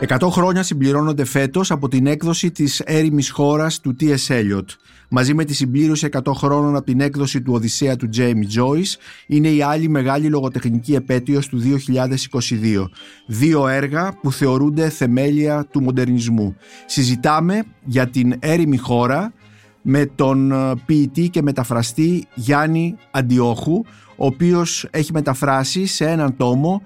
100 χρόνια συμπληρώνονται φέτος από την έκδοση της έρημης χώρας του T.S. Eliot. Μαζί με τη συμπλήρωση 100 χρόνων από την έκδοση του Οδυσσέα του Jamie Joyce, είναι η άλλη μεγάλη λογοτεχνική επέτειος του 2022. Δύο έργα που θεωρούνται θεμέλια του μοντερνισμού. Συζητάμε για την έρημη χώρα με τον ε, ποιητή και μεταφραστή Γιάννη Αντιόχου, ο οποίος έχει μεταφράσει σε έναν τόμο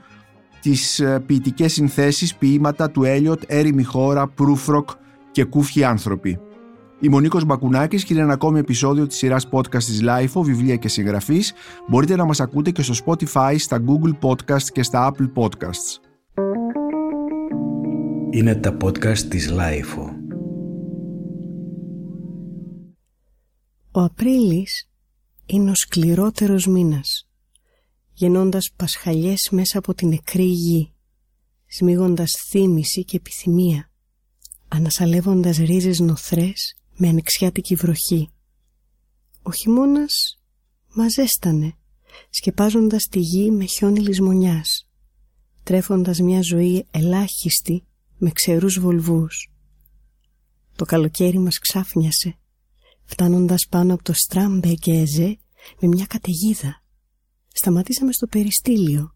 τις ε, ποιητικές συνθέσεις ποίηματα του Έλιοτ, Έρημη χώρα, Προύφροκ και Κούφιοι άνθρωποι. Είμαι ο Νίκος Μπακουνάκης και είναι ένα ακόμη επεισόδιο της σειράς podcast της LIFO, βιβλία και συγγραφής. Μπορείτε να μας ακούτε και στο Spotify, στα Google Podcasts και στα Apple Podcasts. Είναι τα podcast της LIFO. Ο Απρίλης είναι ο σκληρότερος μήνας γεννώντας πασχαλιές μέσα από την νεκρή γη, σμίγοντας θύμηση και επιθυμία, ανασαλεύοντας ρίζες νοθρές με ανοιξιάτικη βροχή. Ο χειμώνας μαζέστανε, σκεπάζοντας τη γη με χιόνι λησμονιάς, τρέφοντας μια ζωή ελάχιστη με ξερούς βολβούς. Το καλοκαίρι μας ξάφνιασε, φτάνοντας πάνω από το στράμπε και εζέ με μια καταιγίδα σταματήσαμε στο περιστήλιο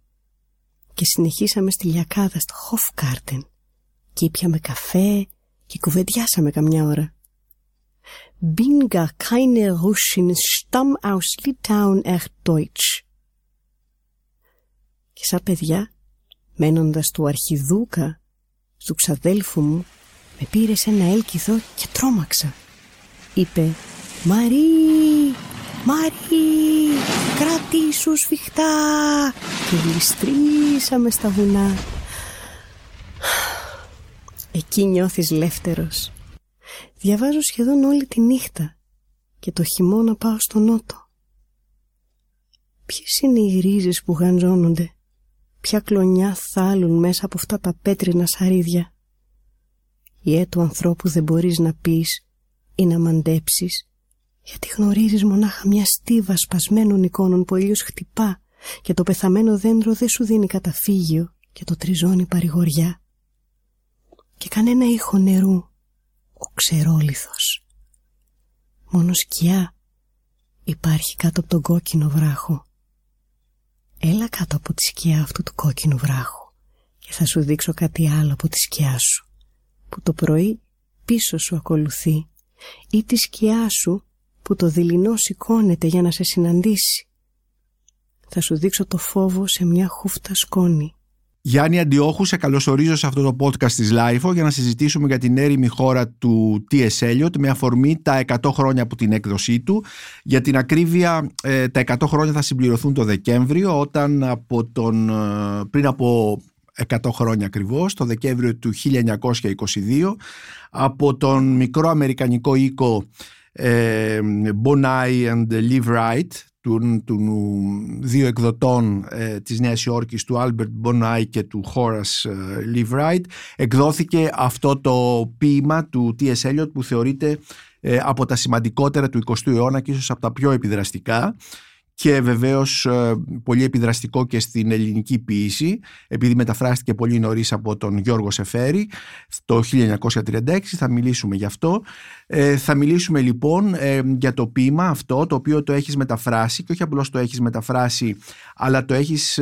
και συνεχίσαμε στη λιακάδα στο Hofgarten και ήπιαμε καφέ και κουβεντιάσαμε καμιά ώρα. Bin gar keine Russen, stamm aus Litauen echt Deutsch. Και σαν παιδιά, μένοντας του αρχιδούκα, του ξαδέλφου μου, με πήρε σε ένα έλκυθο και τρόμαξα. Είπε «Μαρή, Μαρή, κρατήσου σφιχτά και γλιστρήσαμε στα βουνά. Εκεί νιώθεις λεύτερος. Διαβάζω σχεδόν όλη τη νύχτα και το χειμώνα πάω στο νότο. Ποιες είναι οι ρίζες που γανζώνονται, ποια κλονιά θάλουν μέσα από αυτά τα πέτρινα σαρίδια; Η έτου ανθρώπου δεν μπορείς να πεις ή να μαντέψεις γιατί γνωρίζεις μονάχα μια στίβα σπασμένων εικόνων που ο χτυπά και το πεθαμένο δέντρο δεν σου δίνει καταφύγιο και το τριζώνει παρηγοριά. Και κανένα ήχο νερού, ο ξερόλιθος. Μόνο σκιά υπάρχει κάτω από τον κόκκινο βράχο. Έλα κάτω από τη σκιά αυτού του κόκκινου βράχου και θα σου δείξω κάτι άλλο από τη σκιά σου που το πρωί πίσω σου ακολουθεί ή τη σκιά σου που το δειλινό σηκώνεται για να σε συναντήσει. Θα σου δείξω το φόβο σε μια χούφτα σκόνη. Γιάννη Αντιόχου, σε καλωσορίζω σε αυτό το podcast της LIFO για να συζητήσουμε για την έρημη χώρα του T.S. Eliot με αφορμή τα 100 χρόνια από την έκδοσή του. Για την ακρίβεια, ε, τα 100 χρόνια θα συμπληρωθούν το Δεκέμβριο όταν από τον, ε, πριν από 100 χρόνια ακριβώς, το Δεκέμβριο του 1922, από τον μικρό αμερικανικό οίκο ε, Bonai and Live Right του, του δύο εκδοτών ε, της Νέας Υόρκης του Albert Bonai και του Horace ε, Live Right εκδόθηκε αυτό το ποίημα του T.S. Eliot που θεωρείται ε, από τα σημαντικότερα του 20ου αιώνα και ίσως από τα πιο επιδραστικά και βεβαίως ε, πολύ επιδραστικό και στην ελληνική ποίηση επειδή μεταφράστηκε πολύ νωρίς από τον Γιώργο Σεφέρη το 1936 θα μιλήσουμε γι' αυτό. Ε, θα μιλήσουμε λοιπόν ε, για το ποίημα αυτό το οποίο το έχεις μεταφράσει και όχι απλώς το έχεις μεταφράσει αλλά το έχεις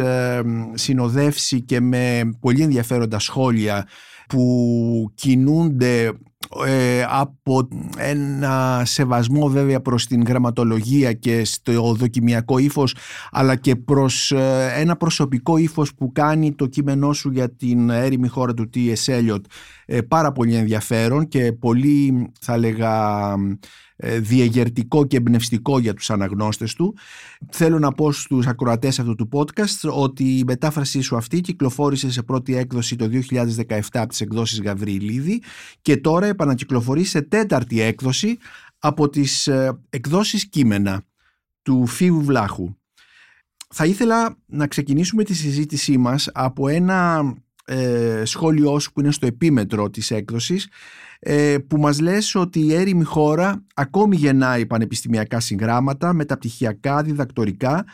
συνοδεύσει και με πολύ ενδιαφέροντα σχόλια που κινούνται ε, από ένα σεβασμό βέβαια προς την γραμματολογία και στο δοκιμιακό ύφος αλλά και προς ε, ένα προσωπικό ύφος που κάνει το κείμενό σου για την έρημη χώρα του T.S. Eliot ε, πάρα πολύ ενδιαφέρον και πολύ θα λέγα ε, διεγερτικό και εμπνευστικό για τους αναγνώστες του. Θέλω να πω στους ακροατές αυτού του podcast ότι η μετάφρασή σου αυτή κυκλοφόρησε σε πρώτη έκδοση το 2017 από τις εκδόσεις Γαβρίλιδη και τώρα επανακυκλοφορεί σε τέταρτη έκδοση από τις ε, εκδόσεις κείμενα του Φίβου Βλάχου. Θα ήθελα να ξεκινήσουμε τη συζήτησή μας από ένα ε, σχόλιο σου που είναι στο επίμετρο της έκδοσης ε, που μας λες ότι η έρημη χώρα ακόμη γεννάει πανεπιστημιακά συγγράμματα, μεταπτυχιακά, διδακτορικά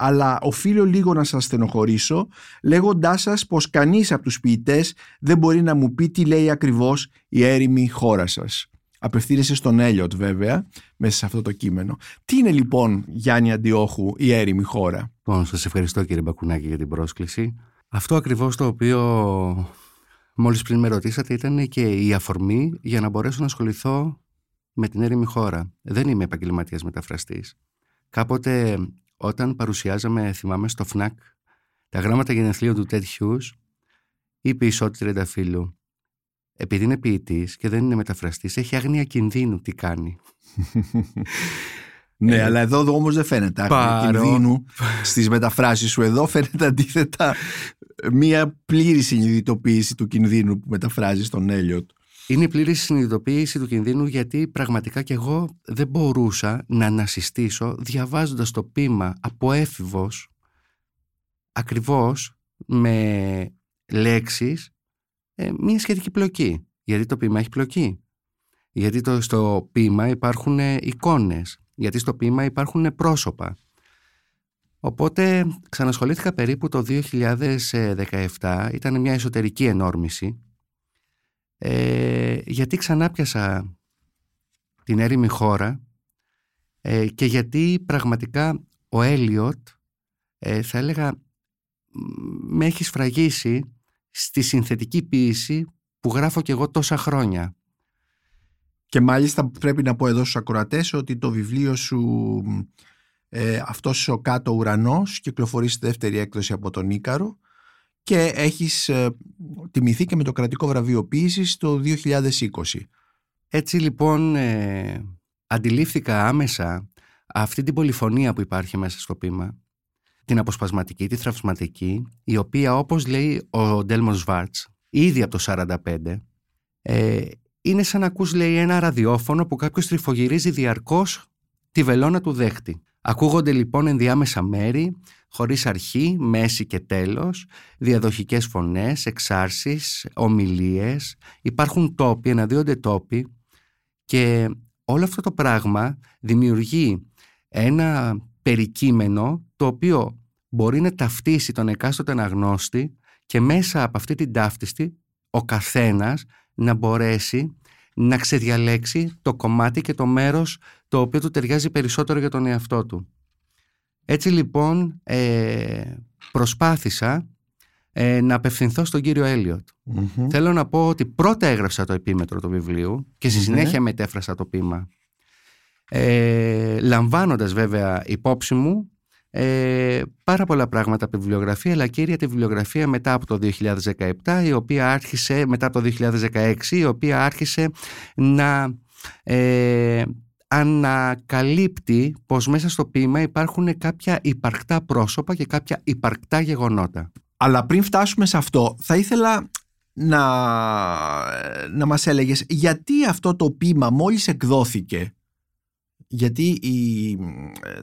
αλλά οφείλω λίγο να σας στενοχωρήσω λέγοντάς σας πως κανείς από τους ποιητές δεν μπορεί να μου πει τι λέει ακριβώς η έρημη χώρα σας. Απευθύνεσαι στον Έλιοτ βέβαια μέσα σε αυτό το κείμενο. Τι είναι λοιπόν Γιάννη Αντιόχου η έρημη χώρα; Λοιπόν, σας ευχαριστώ κύριε Μπακουνάκη για την πρόσκληση. Αυτό ακριβώς το οποίο μόλις πριν με ρωτήσατε ήταν και η αφορμή για να μπορέσω να ασχοληθώ με την έρημη χώρα. Δεν είμαι επαγγελματίας μεταφραστής. Κάποτε όταν παρουσιάζαμε, θυμάμαι, στο ΦΝΑΚ τα γράμματα γενεθλίων του Τέντ Χιούς, είπε η Σότη Τρενταφύλου, επειδή είναι ποιητής και δεν είναι μεταφραστής, έχει αγνία κινδύνου τι κάνει. ναι, ε, αλλά εδώ όμως δεν φαίνεται αγνία κινδύνου στις μεταφράσεις σου. Εδώ φαίνεται αντίθετα μία πλήρη συνειδητοποίηση του κινδύνου που μεταφράζει στον Έλιοτ. Είναι η πλήρη συνειδητοποίηση του κινδύνου γιατί πραγματικά και εγώ δεν μπορούσα να ανασυστήσω διαβάζοντας το πείμα από έφηβος ακριβώς με λέξεις ε, μια σχετική πλοκή. Γιατί το πείμα έχει πλοκή. Γιατί το, στο πείμα υπάρχουν εικόνες. Γιατί στο πείμα υπάρχουν πρόσωπα. Οπότε ξανασχολήθηκα περίπου το 2017. Ήταν μια εσωτερική ενόρμηση ε, γιατί ξανά πιάσα την έρημη χώρα ε, και γιατί πραγματικά ο Έλιοτ ε, θα έλεγα με έχει σφραγίσει στη συνθετική ποίηση που γράφω και εγώ τόσα χρόνια. Και μάλιστα πρέπει να πω εδώ στους ακροατές ότι το βιβλίο σου ε, αυτός ο κάτω ουρανός κυκλοφορεί στη δεύτερη έκδοση από τον Ίκαρο και έχεις ε, τιμηθεί και με το κρατικό βραβείο το 2020. Έτσι λοιπόν ε, αντιλήφθηκα άμεσα αυτή την πολυφωνία που υπάρχει μέσα στο πείμα, την αποσπασματική, τη θραυσματική, η οποία όπως λέει ο Ντέλμον Σβάρτς, ήδη από το 1945, ε, είναι σαν να ακούς λέει ένα ραδιόφωνο που κάποιος τριφογυρίζει διαρκώς τη βελόνα του δέχτη. Ακούγονται λοιπόν ενδιάμεσα μέρη, χωρίς αρχή, μέση και τέλος, διαδοχικές φωνές, εξάρσεις, ομιλίες, υπάρχουν τόποι, αναδύονται τόποι και όλο αυτό το πράγμα δημιουργεί ένα περικείμενο το οποίο μπορεί να ταυτίσει τον εκάστοτε αναγνώστη και μέσα από αυτή την ταύτιστη ο καθένας να μπορέσει να ξεδιαλέξει το κομμάτι και το μέρος το οποίο του ταιριάζει περισσότερο για τον εαυτό του. Έτσι λοιπόν ε, προσπάθησα ε, να απευθυνθώ στον κύριο Θέλω να πω ότι πρώτα έγραψα το επίμετρο του βιβλίου και στη συνέχεια μετέφρασα το πείμα. Ε, λαμβάνοντας βέβαια υπόψη μου ε, πάρα πολλά πράγματα από τη βιβλιογραφία αλλά κύρια τη βιβλιογραφία μετά από το 2017 η οποία άρχισε μετά από το 2016 η οποία άρχισε να ε, ανακαλύπτει πως μέσα στο ποίημα υπάρχουν κάποια υπαρκτά πρόσωπα και κάποια υπαρκτά γεγονότα. Αλλά πριν φτάσουμε σε αυτό θα ήθελα να, να μας έλεγες γιατί αυτό το ποίημα μόλις εκδόθηκε γιατί η,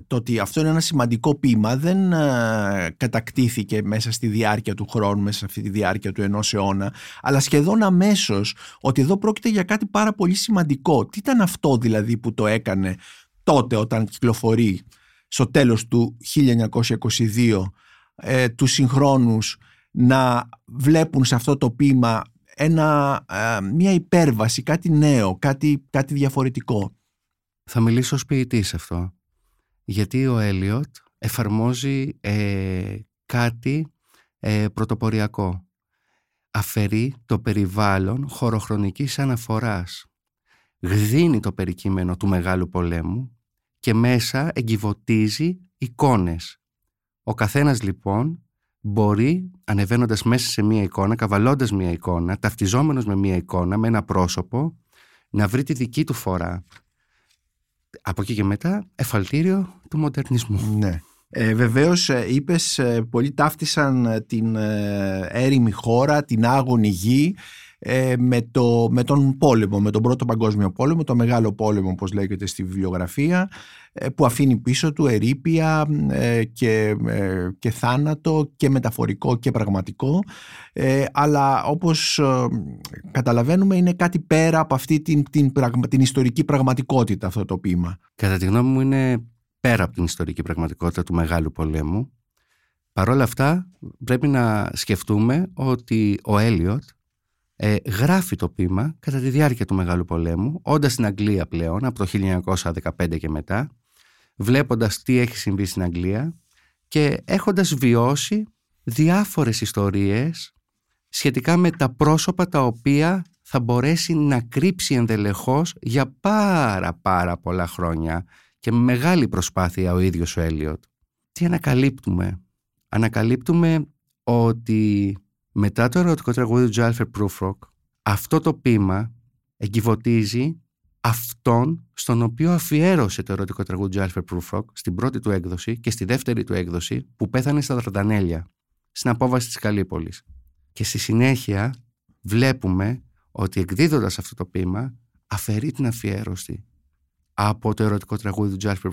το ότι αυτό είναι ένα σημαντικό ποίημα δεν ε, κατακτήθηκε μέσα στη διάρκεια του χρόνου, μέσα σε αυτή τη διάρκεια του ενός αιώνα, αλλά σχεδόν αμέσως ότι εδώ πρόκειται για κάτι πάρα πολύ σημαντικό. Τι ήταν αυτό δηλαδή που το έκανε τότε όταν κυκλοφορεί στο τέλος του 1922 ε, τους συγχρόνους να βλέπουν σε αυτό το ποίημα ένα, ε, μια υπέρβαση, κάτι νέο, κάτι, κάτι διαφορετικό; Θα μιλήσω ως ποιητής αυτό. Γιατί ο Έλιοτ εφαρμόζει ε, κάτι ε, πρωτοποριακό. Αφαιρεί το περιβάλλον χωροχρονικής αναφοράς. Γδίνει το περικείμενο του Μεγάλου Πολέμου και μέσα εγκυβωτίζει εικόνες. Ο καθένας λοιπόν μπορεί ανεβαίνοντας μέσα σε μία εικόνα, καβαλώντας μία εικόνα, ταυτιζόμενος με μία εικόνα, με ένα πρόσωπο, να βρει τη δική του φορά, από εκεί και μετά εφαλτήριο του μοντερνισμού. Ναι. Ε, βεβαίως ε, είπες ε, πολλοί ταύτισαν ε, την έρημη χώρα, την άγωνη γη με, το, με τον πόλεμο, με τον πρώτο παγκόσμιο πόλεμο, το μεγάλο πόλεμο όπως λέγεται στη βιβλιογραφία που αφήνει πίσω του ερήπια και, και θάνατο και μεταφορικό και πραγματικό αλλά όπως καταλαβαίνουμε είναι κάτι πέρα από αυτή την, την, την ιστορική πραγματικότητα αυτό το ποίημα. Κατά τη γνώμη μου είναι πέρα από την ιστορική πραγματικότητα του Μεγάλου Πολέμου. Παρ' όλα αυτά πρέπει να σκεφτούμε ότι ο Έλιοτ ε, γράφει το ποίημα κατά τη διάρκεια του Μεγάλου Πολέμου, όντας στην Αγγλία πλέον από το 1915 και μετά, βλέποντας τι έχει συμβεί στην Αγγλία και έχοντας βιώσει διάφορες ιστορίες σχετικά με τα πρόσωπα τα οποία θα μπορέσει να κρύψει ενδελεχώς για πάρα πάρα πολλά χρόνια και με μεγάλη προσπάθεια ο ίδιος ο Έλιοτ. Τι ανακαλύπτουμε; Ανακαλύπτουμε ότι μετά το ερωτικό τραγούδι του Τζάλφερ Προύφροκ αυτό το πείμα εγκυβωτίζει αυτόν στον οποίο αφιέρωσε το ερωτικό τραγούδι του Τζάλφερ Προύφροκ στην πρώτη του έκδοση και στη δεύτερη του έκδοση που πέθανε στα Δραντανέλια στην απόβαση της Καλύπολης. Και στη συνέχεια βλέπουμε ότι εκδίδοντας αυτό το ποίημα αφαιρεί την αφιέρωση από το ερωτικό τραγούδι του Τζάλφερ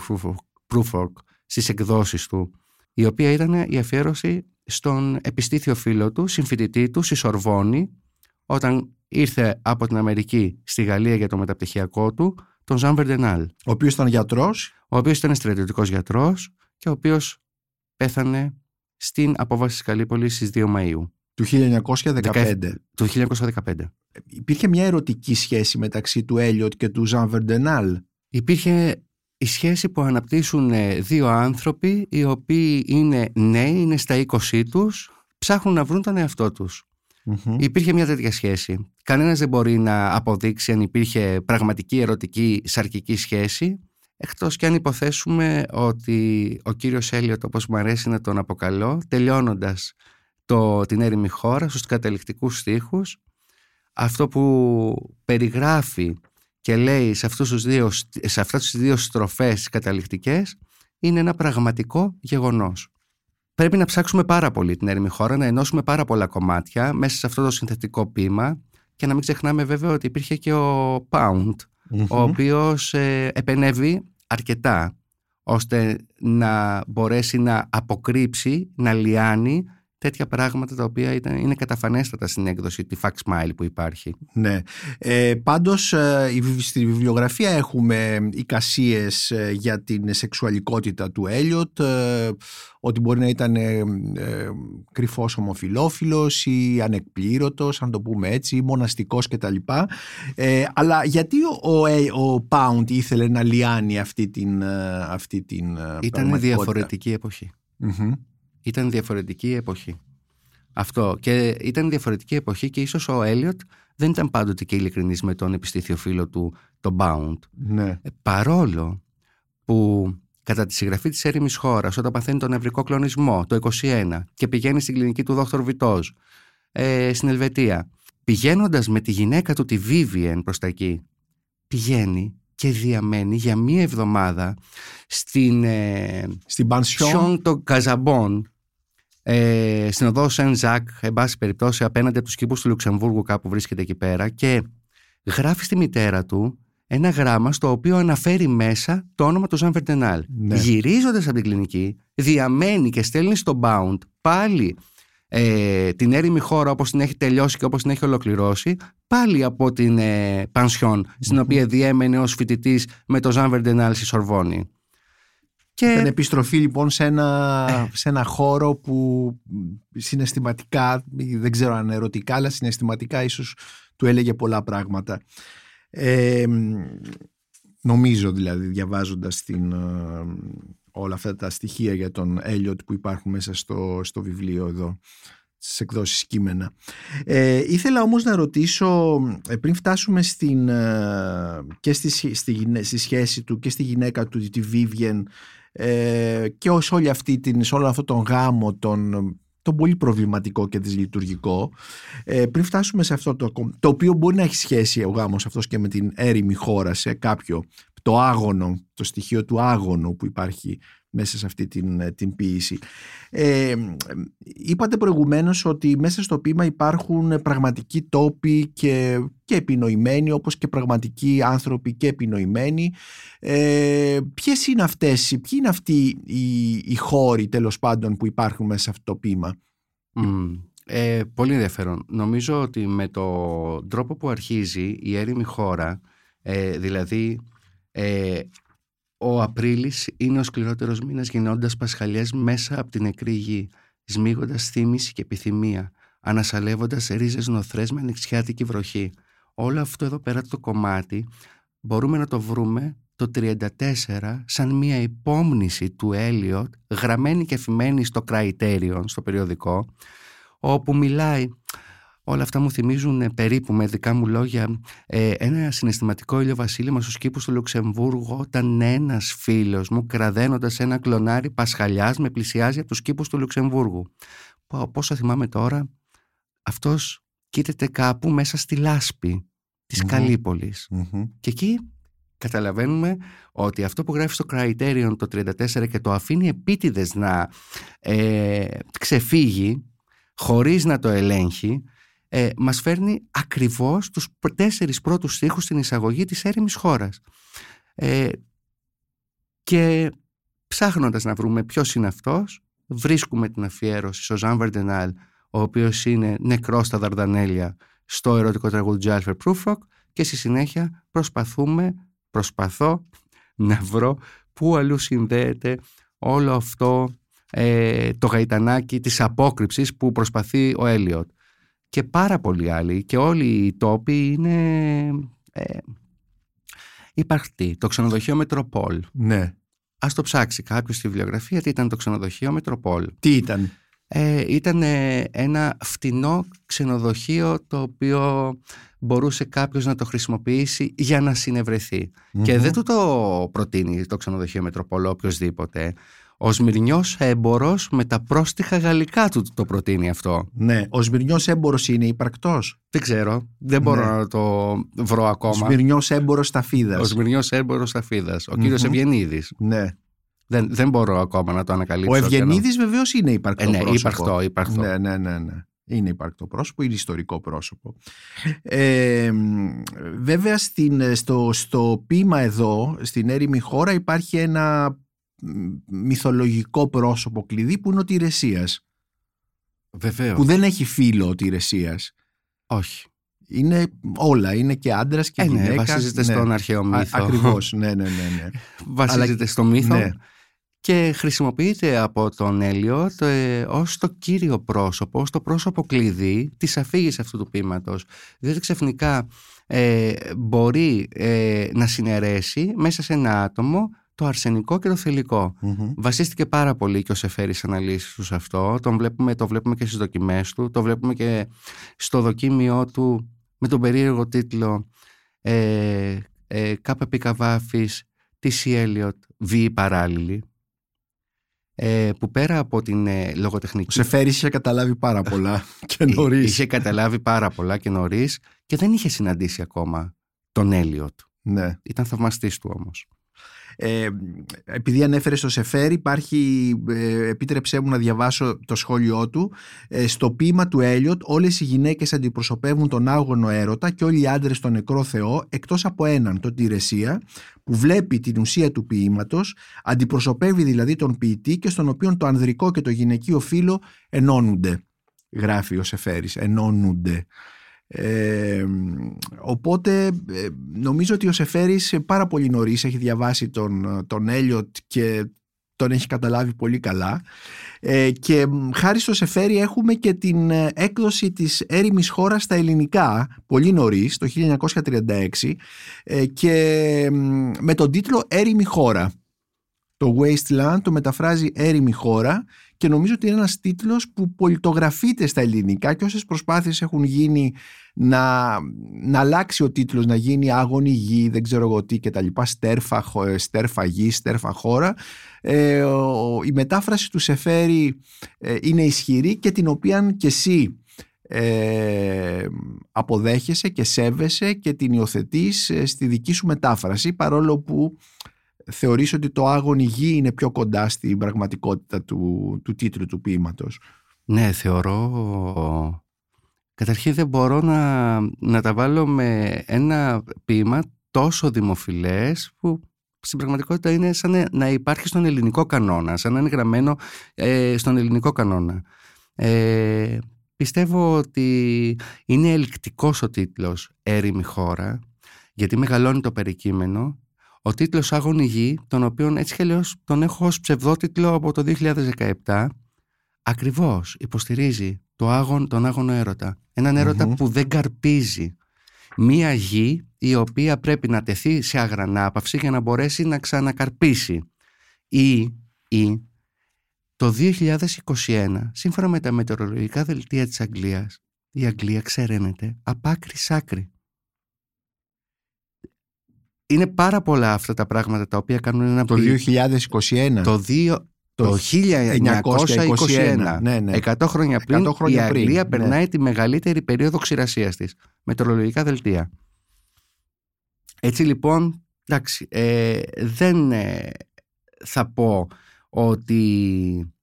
Προύφορκ στις εκδόσεις του η οποία ήταν η αφιέρωση στον επιστήθιο φίλο του, συμφοιτητή του, στη Σορβόνη όταν ήρθε από την Αμερική στη Γαλλία για το μεταπτυχιακό του τον Ζαν Βερντενάλ. Ο οποίος ήταν γιατρός. Ο οποίος ήταν στρατιωτικός γιατρός και ο οποίος πέθανε στην απόβαση της Καλλίπολης στις 2 Μαΐου. Του 1915. Του 1915. Υπήρχε μια ερωτική σχέση μεταξύ του Έλιοτ και του Ζαν Βερντενάλ. Υπήρχε η σχέση που αναπτύσσουν ε, δύο άνθρωποι οι οποίοι είναι νέοι, είναι στα 20 τους, ψάχνουν να βρουν τον εαυτό τους. Υπήρχε μια τέτοια σχέση. Κανένας δεν μπορεί να αποδείξει αν υπήρχε πραγματική ερωτική σαρκική σχέση εκτός και αν υποθέσουμε ότι ο κύριος Έλιοτ όπως μου αρέσει να τον αποκαλώ τελειώνοντας το, την έρημη χώρα στους καταληκτικούς στίχους αυτό που περιγράφει και λέει σε, αυτούς τους δύο, σε αυτές τις δύο στροφές καταληκτικές είναι ένα πραγματικό γεγονός. Πρέπει να ψάξουμε πάρα πολύ την έρημη χώρα, να ενώσουμε πάρα πολλά κομμάτια μέσα σε αυτό το συνθετικό πείμα και να μην ξεχνάμε βέβαια ότι υπήρχε και ο Pound, ο οποίος ε, επενεύει αρκετά ώστε να μπορέσει να αποκρύψει, να λιάνει τέτοια πράγματα τα οποία ήταν, είναι καταφανέστατα στην έκδοση τη Fax Smile που υπάρχει. Ναι. Ε, πάντως ε, στη βιβλιογραφία έχουμε εικασίες ε, για την σεξουαλικότητα του Έλιοτ ε, ότι μπορεί να ήταν ε, ε, κρυφός ομοφιλόφιλος ή ανεκπλήρωτος, αν το πούμε έτσι, ή μοναστικός κτλ. Ε, αλλά γιατί ο, ο, ο Pound ήθελε να λιάνει αυτή την, αυτή την Ήταν διαφορετική ήταν διαφορετική εποχή. Αυτό. Και ήταν διαφορετική εποχή και ίσως ο Έλιοτ δεν ήταν πάντοτε και ειλικρινής με τον επιστήθιο φίλο του, τον Bound. Ναι. Ε, παρόλο που κατά τη συγγραφή της έρημης χώρας όταν παθαίνει τον νευρικό κλονισμό το 21 και πηγαίνει στην κλινική του Δόκτωρ Βιτός ε, στην Ελβετία πηγαίνοντας με τη γυναίκα του τη Vivian προς τα εκεί πηγαίνει και διαμένει για μία εβδομάδα στην, ε, στην Πανσιόν των Καζαμπών ε, στην οδό Σεν Ζακ, εν πάση περιπτώσει, απέναντι από τους κήπους του Λουξεμβούργου, κάπου βρίσκεται εκεί πέρα, και γράφει στη μητέρα του ένα γράμμα στο οποίο αναφέρει μέσα το όνομα του Ζαν Βερντενάλ. Ναι. Γυρίζοντας από την κλινική, διαμένει και στέλνει στο Pound πάλι ε, την έρημη χώρα όπως την έχει τελειώσει και όπως την έχει ολοκληρώσει πάλι από την ε, πανσιόν στην οποία διέμενε ως φοιτητής με το Ζαν Βερντενάλ στη Σορβόνη. Και... Ήταν επιστροφή λοιπόν σε ένα, ε. σε ένα χώρο που συναισθηματικά, δεν ξέρω αν ερωτικά, αλλά συναισθηματικά ίσως του έλεγε πολλά πράγματα. Ε, νομίζω δηλαδή διαβάζοντας την, ε, όλα αυτά τα στοιχεία για τον Έλιοτ που υπάρχουν μέσα στο, στο βιβλίο εδώ στις εκδόσεις κείμενα. Ε, ήθελα όμως να ρωτήσω πριν φτάσουμε στην, και στη, στη, στη, σχέση του και στη γυναίκα του τη Vivian ε, και σε, όλη αυτή την, σε όλο αυτόν τον γάμο τον, τον πολύ προβληματικό και δυσλειτουργικό ε, πριν φτάσουμε σε αυτό το το οποίο μπορεί να έχει σχέση ο γάμος αυτός και με την έρημη χώρα σε κάποιο το άγωνο, το στοιχείο του άγωνου που υπάρχει μέσα σε αυτή την, ε, την ποίηση. Ε, είπατε προηγουμένως ότι μέσα στο ποίημα υπάρχουν πραγματικοί τόποι και, και επινοημένοι όπως και πραγματικοί άνθρωποι και επινοημένοι. Ε, ποιες είναι αυτές, ποιοι είναι αυτοί οι, οι χώροι τέλος πάντων που υπάρχουν μέσα σε αυτό το ποίημα; ε, πολύ ενδιαφέρον. Νομίζω ότι με τον τρόπο που αρχίζει η έρημη χώρα, ε, δηλαδή ε, Ο Απρίλης είναι ο σκληρότερος μήνας γινώντας πασχαλιές μέσα από την νεκρή γη, σμίγοντας θύμηση και επιθυμία, ανασαλεύοντας ρίζες νοθρές με ανοιξιάτικη βροχή. Όλο αυτό εδώ πέρα το κομμάτι μπορούμε να το βρούμε το 34 σαν μια υπόμνηση του Έλιοτ γραμμένη και αφημένη στο Criterion, στο περιοδικό όπου μιλάει Όλα αυτά μου θυμίζουν ε, περίπου με δικά μου λόγια ε, ένα συναισθηματικό ηλιοβασίλεμα στους κήπους του Λουξεμβούργου όταν ένας φίλος μου κραδένοντας ένα κλονάρι πασχαλιάς με πλησιάζει από τους κήπους του Λουξεμβούργου. Πόσο θυμάμαι τώρα, αυτός κοίταται κάπου μέσα στη λάσπη της mm καλυπολης Και εκεί καταλαβαίνουμε ότι αυτό που γράφει στο Criterion το 34 και το αφήνει επίτηδες να ε, ξεφύγει χωρίς να το ελέγχει ε, μας φέρνει ακριβώς τους τέσσερις πρώτους στίχους στην εισαγωγή της έρημης χώρας. Ε, και ψάχνοντας να βρούμε ποιος είναι αυτός, βρίσκουμε την αφιέρωση στο Ζαν Βαρντενάλ, ο οποίος είναι νεκρός στα Δαρδανέλια στο ερωτικό τραγούδι Τζάλφερ Προύφροκ και στη συνέχεια προσπαθούμε, προσπαθώ να βρω πού αλλού συνδέεται όλο αυτό ε, το γαϊτανάκι της απόκρυψης που προσπαθεί ο Έλιοτ και πάρα πολλοί άλλοι και όλοι οι τόποι είναι ε, υπαρκτοί. Το ξενοδοχείο Μετροπόλ. Ναι. Ας το ψάξει κάποιος στη βιβλιογραφία τι ήταν το ξενοδοχείο Μετροπόλ. Τι ήταν; Ε, ήταν ένα φτηνό ξενοδοχείο το οποίο μπορούσε κάποιος να το χρησιμοποιήσει για να συνευρεθεί. Και δεν του το προτείνει το ξενοδοχείο Μετροπόλ οποιοδήποτε. Ο Σμυρνιός έμπορος με τα πρόστιχα γαλλικά του το προτείνει αυτό. Ναι. Ο Σμυρνιός έμπορος είναι υπαρκτός. Δεν ξέρω. Δεν μπορώ ναι. να το βρω ακόμα. Ο Σμυρνιός έμπορος Ταφίδα. Ο Σμυρνιός έμπορος Ταφίδα. Ο mm-hmm. κύριο Ευγενίδης. Ναι. Δεν, δεν μπορώ ακόμα να το ανακαλύψω. Ο Ευγενίδης βεβαίως είναι υπαρκτό. Ε, ναι, πρόσωπο. υπαρκτό, υπαρκτό. Ναι, ναι, ναι. ναι. Είναι υπαρκτό πρόσωπο, είναι ιστορικό πρόσωπο. Ε, βέβαια στην, στο, στο ποίημα εδώ, στην έρημη χώρα υπάρχει ένα μυθολογικό πρόσωπο κλειδί που είναι ο Τηρεσίας. Βεβαίως. Που δεν έχει φίλο ο Τηρεσίας. Όχι. Είναι όλα, είναι και άντρας και ε, ναι, γυναίκα. βασίζεται ναι. στον αρχαίο μύθο. Α, ακριβώς, ναι, ναι, ναι. ναι. βασίζεται Αλλά... στο μύθο. Ναι. Και χρησιμοποιείται από τον Έλιο ε, ως το κύριο πρόσωπο, ως το πρόσωπο κλειδί της αφήγησης αυτού του ποίηματος. Διότι ξαφνικά ε, μπορεί ε, να συναιρέσει μέσα σε ένα άτομο το αρσενικό και το θηλυκό. Βασίστηκε πάρα πολύ και ο Σεφέρης αναλύσεις τους σε αυτό. Τον βλέπουμε, το βλέπουμε και στις δοκιμές του. Το βλέπουμε και στο δοκίμιό του με τον περίεργο τίτλο ε, ε, «Κάπα Πικαβάφης, τι Έλιοτ, βίη παράλληλη» ε, που πέρα από την ε, λογοτεχνική... Ο Σεφέρης είχε καταλάβει πάρα πολλά και νωρίς. Είχε καταλάβει πάρα πολλά και νωρίς και δεν είχε συναντήσει ακόμα τον Έλιοτ. Ναι. Ήταν θαυμαστής του όμως. Ε, επειδή ανέφερε στο Σεφέρ υπάρχει, ε, επίτρεψέ μου να διαβάσω το σχόλιο του. Ε, στο ποίημα του Έλιοτ όλες οι γυναίκες αντιπροσωπεύουν τον άγωνο έρωτα και όλοι οι άντρες τον νεκρό Θεό εκτός από έναν, τον Τηρεσία που βλέπει την ουσία του ποίηματος αντιπροσωπεύει δηλαδή τον ποιητή και στον οποίο το ανδρικό και το γυναικείο φύλλο ενώνονται γράφει ο Σεφέρης, ενώνονται ε, οπότε ε, νομίζω ότι ο Σεφέρης πάρα πολύ νωρίς έχει διαβάσει τον, τον Έλιοτ και τον έχει καταλάβει πολύ καλά ε, και χάρη στο Σεφέρη έχουμε και την ε, έκδοση της έρημης χώρας στα ελληνικά πολύ νωρίς το 1936 και με τον τίτλο «Έρημη χώρα». Το Wasteland το μεταφράζει «Έρημη χώρα» και νομίζω ότι είναι ένας τίτλος που πολιτογραφείται στα ελληνικά και όσες προσπάθειες έχουν γίνει να, να αλλάξει ο τίτλος, να γίνει άγωνη γη, δεν ξέρω εγώ τι και τα λοιπά, στέρφα, στέρφα γη, στέρφα χώρα. Ε, η μετάφραση του Σεφέρη ε, είναι ισχυρή και την οποία και εσύ ε, αποδέχεσαι και σέβεσαι και την υιοθετείς ε, στη δική σου μετάφραση παρόλο που θεωρείς ότι το άγωνη γη είναι πιο κοντά στην πραγματικότητα του, του τίτλου του ποίηματος; Ναι, θεωρώ Καταρχήν δεν μπορώ να, να τα βάλω με ένα ποίημα τόσο δημοφιλές που στην πραγματικότητα είναι σαν να υπάρχει στον ελληνικό κανόνα, σαν να είναι γραμμένο ε, στον ελληνικό κανόνα. Ε, πιστεύω ότι είναι ελκτικός ο τίτλος «Έρημη χώρα» γιατί μεγαλώνει το περικείμενο Ο τίτλος «Άγωνη γη», τον οποίο έτσι και λέω τον έχω ως ψευδότιτλο από το 2017, ακριβώς υποστηρίζει το άγον, τον άγωνο έρωτα. Έναν που δεν καρπίζει. Μία γη η οποία πρέπει να τεθεί σε αγρανάπαυση για να μπορέσει να ξανακαρπίσει. Ή, ή το 2021, σύμφωνα με τα μετεωρολογικά δελτία της Αγγλίας, η Αγγλία ξεραίνεται από άκρη σ' άκρη. Είναι πάρα πολλά αυτά τα πράγματα τα οποία κάνουν ένα Το 2021. Το, 2, το 1921, ναι, ναι. 100 χρόνια πριν, 100 χρόνια η Αγγλία πριν, ναι. περνάει τη μεγαλύτερη περίοδο ξηρασίας της. Μετεωρολογικά δελτία. Έτσι λοιπόν, εντάξει, ε, δεν ε, θα πω ότι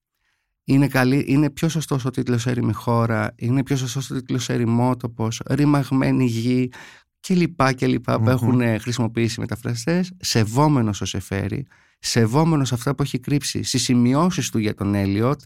είναι, καλή, είναι πιο σωστός ο τίτλος «Έρημη χώρα», είναι πιο σωστός ο τίτλος «Ερημότοπος», «Ρημαγμένη γη» και λοιπά και λοιπα που έχουν χρησιμοποιήσει μεταφραστές, σεβόμενος ο Σεφέρη, σεβόμενος αυτά που έχει κρύψει στις σημειώσεις του για τον Έλιοτ,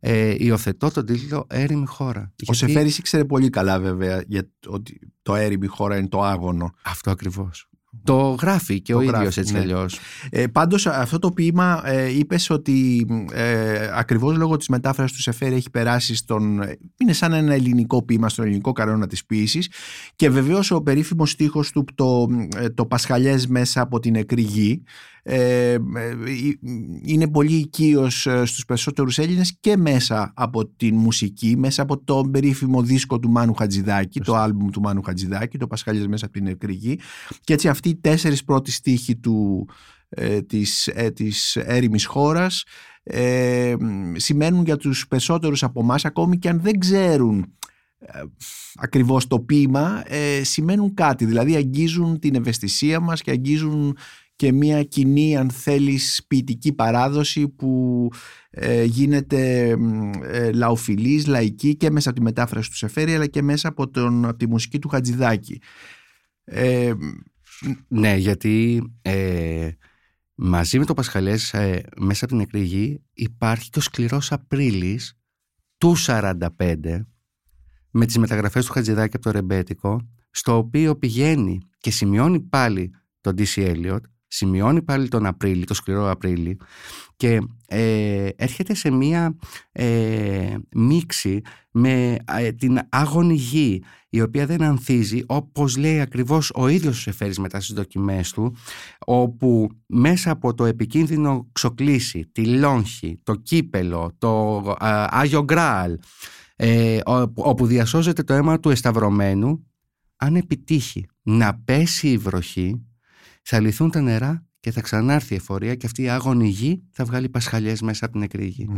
ε, υιοθετώ τον τίτλο «Έρημη χώρα». Ο Γιατί... Σεφέρης ήξερε πολύ καλά βέβαια για ότι το έρημη χώρα είναι το άγωνο. Αυτό ακριβώς. Το γράφει και το ο ίδιο ίδιος έτσι ναι. αλλιώς. Ε, πάντως αυτό το ποίημα ε, είπες ότι ε, ακριβώς λόγω της μετάφρασης του Σεφέρη έχει περάσει στον... είναι σαν ένα ελληνικό ποίημα στον ελληνικό κανόνα της ποίησης και βεβαίως ο περίφημος στίχος του το, ε, το Πασχαλιές μέσα από την νεκρή γη ε, ε, είναι πολύ οικείος ε, στους περισσότερους Έλληνες και μέσα από την μουσική, μέσα από τον περίφημο δίσκο του Μάνου Χατζηδάκη, το άλμπουμ του Μάνου Χατζηδάκη, το Πασχαλιές μέσα από την νεκρή γη και έτσι αυτοί οι τέσσερις πρώτοι στίχοι του, ε, της, ε, της έρημης χώρας ε, σημαίνουν για τους περισσότερους από εμάς ακόμη και αν δεν ξέρουν ακριβώς το ποίημα σημαίνουν κάτι δηλαδή αγγίζουν την ευαισθησία μας και αγγίζουν και μια κοινή αν θέλεις ποιητική παράδοση που ε, γίνεται ε, λαοφιλής, λαϊκή και μέσα από τη μετάφραση του Σεφέρη αλλά και μέσα από, τον, από τη μουσική του Χατζηδάκη. Ε, ναι, γιατί ε, μαζί με το Πασχαλές ε, μέσα από την εκρηγή υπάρχει το σκληρός Απρίλης του 45 με τις μεταγραφές του Χατζηδάκη από το Ρεμπέτικο στο οποίο πηγαίνει και σημειώνει πάλι τον DC Eliot σημειώνει πάλι τον Απρίλη, το σκληρό Απρίλη και ε, έρχεται σε μία ε, μίξη με ε, την άγωνη γη η οποία δεν ανθίζει όπως λέει ακριβώς ο ίδιος ο Σεφέρης μετά στις δοκιμές του όπου μέσα από το επικίνδυνο ξοκλήσι, τη λόγχη, το κύπελο, το Άγιο Γκράλ όπου διασώζεται το αίμα του εσταυρωμένου αν επιτύχει να πέσει η βροχή θα λυθούν τα νερά και θα ξανάρθει η εφορία και αυτή η άγωνη γη θα βγάλει πασχαλιές μέσα από την νεκρή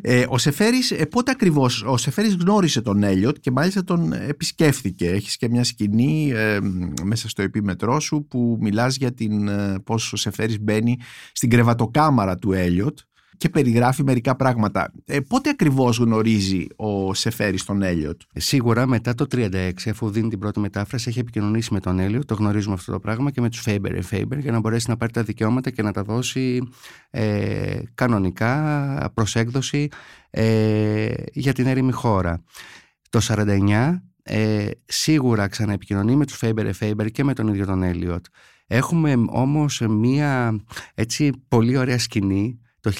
Ε, ο Σεφέρης, ε, πότε ακριβώς, ο Σεφέρης γνώρισε τον Έλιοτ και μάλιστα τον επισκέφθηκε. Έχεις και μια σκηνή ε, μέσα στο επίμετρό σου που μιλάς για την, ε, πώς ο Σεφέρης μπαίνει στην κρεβατοκάμαρα του Έλιοτ και περιγράφει μερικά πράγματα. Ε, πότε ακριβώς γνωρίζει ο Σεφέρης τον Έλιοτ; Ε, σίγουρα μετά το 36, αφού δίνει την πρώτη μετάφραση, έχει επικοινωνήσει με τον Έλιοτ, το γνωρίζουμε αυτό το πράγμα, και με τους Faber Faber για να μπορέσει να πάρει τα δικαιώματα και να τα δώσει ε, κανονικά προς έκδοση ε, για την έρημη χώρα. Το 49 ε, σίγουρα ξαναεπικοινωνεί με τους Faber Faber και με τον ίδιο τον Έλιοτ. Έχουμε όμως μία έτσι πολύ ωραία σκηνή το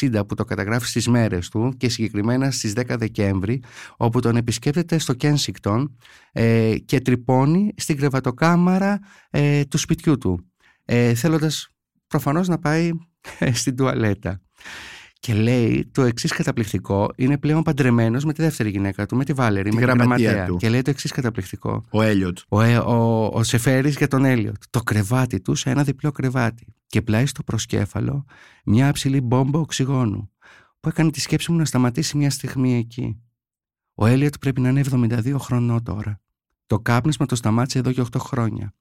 1960 που το καταγράφει στις μέρες του και συγκεκριμένα στις 10 Δεκέμβρη όπου τον επισκέπτεται στο Κένσικτον ε, και τρυπώνει στην κρεβατοκάμαρα ε, του σπιτιού του ε, θέλοντας προφανώς να πάει ε, στην τουαλέτα. Και λέει το εξής καταπληκτικό. Είναι πλέον παντρεμένος με τη δεύτερη γυναίκα του, με τη Βάλερη, με τη γραμματεία του. Και λέει το εξής καταπληκτικό. Ο Έλιοτ. Ο, ε, ο, ο Σεφέρης για τον Έλιοτ. Το κρεβάτι του σε ένα διπλό κρεβάτι. Και πλάι στο προσκέφαλο μια ψηλή μπόμπα οξυγόνου. Που έκανε τη σκέψη μου να σταματήσει μια στιγμή εκεί. Ο Έλιοτ πρέπει να είναι 72 χρονών τώρα. Το κάπνισμα το σταμάτησε εδώ και 8 χρόνια.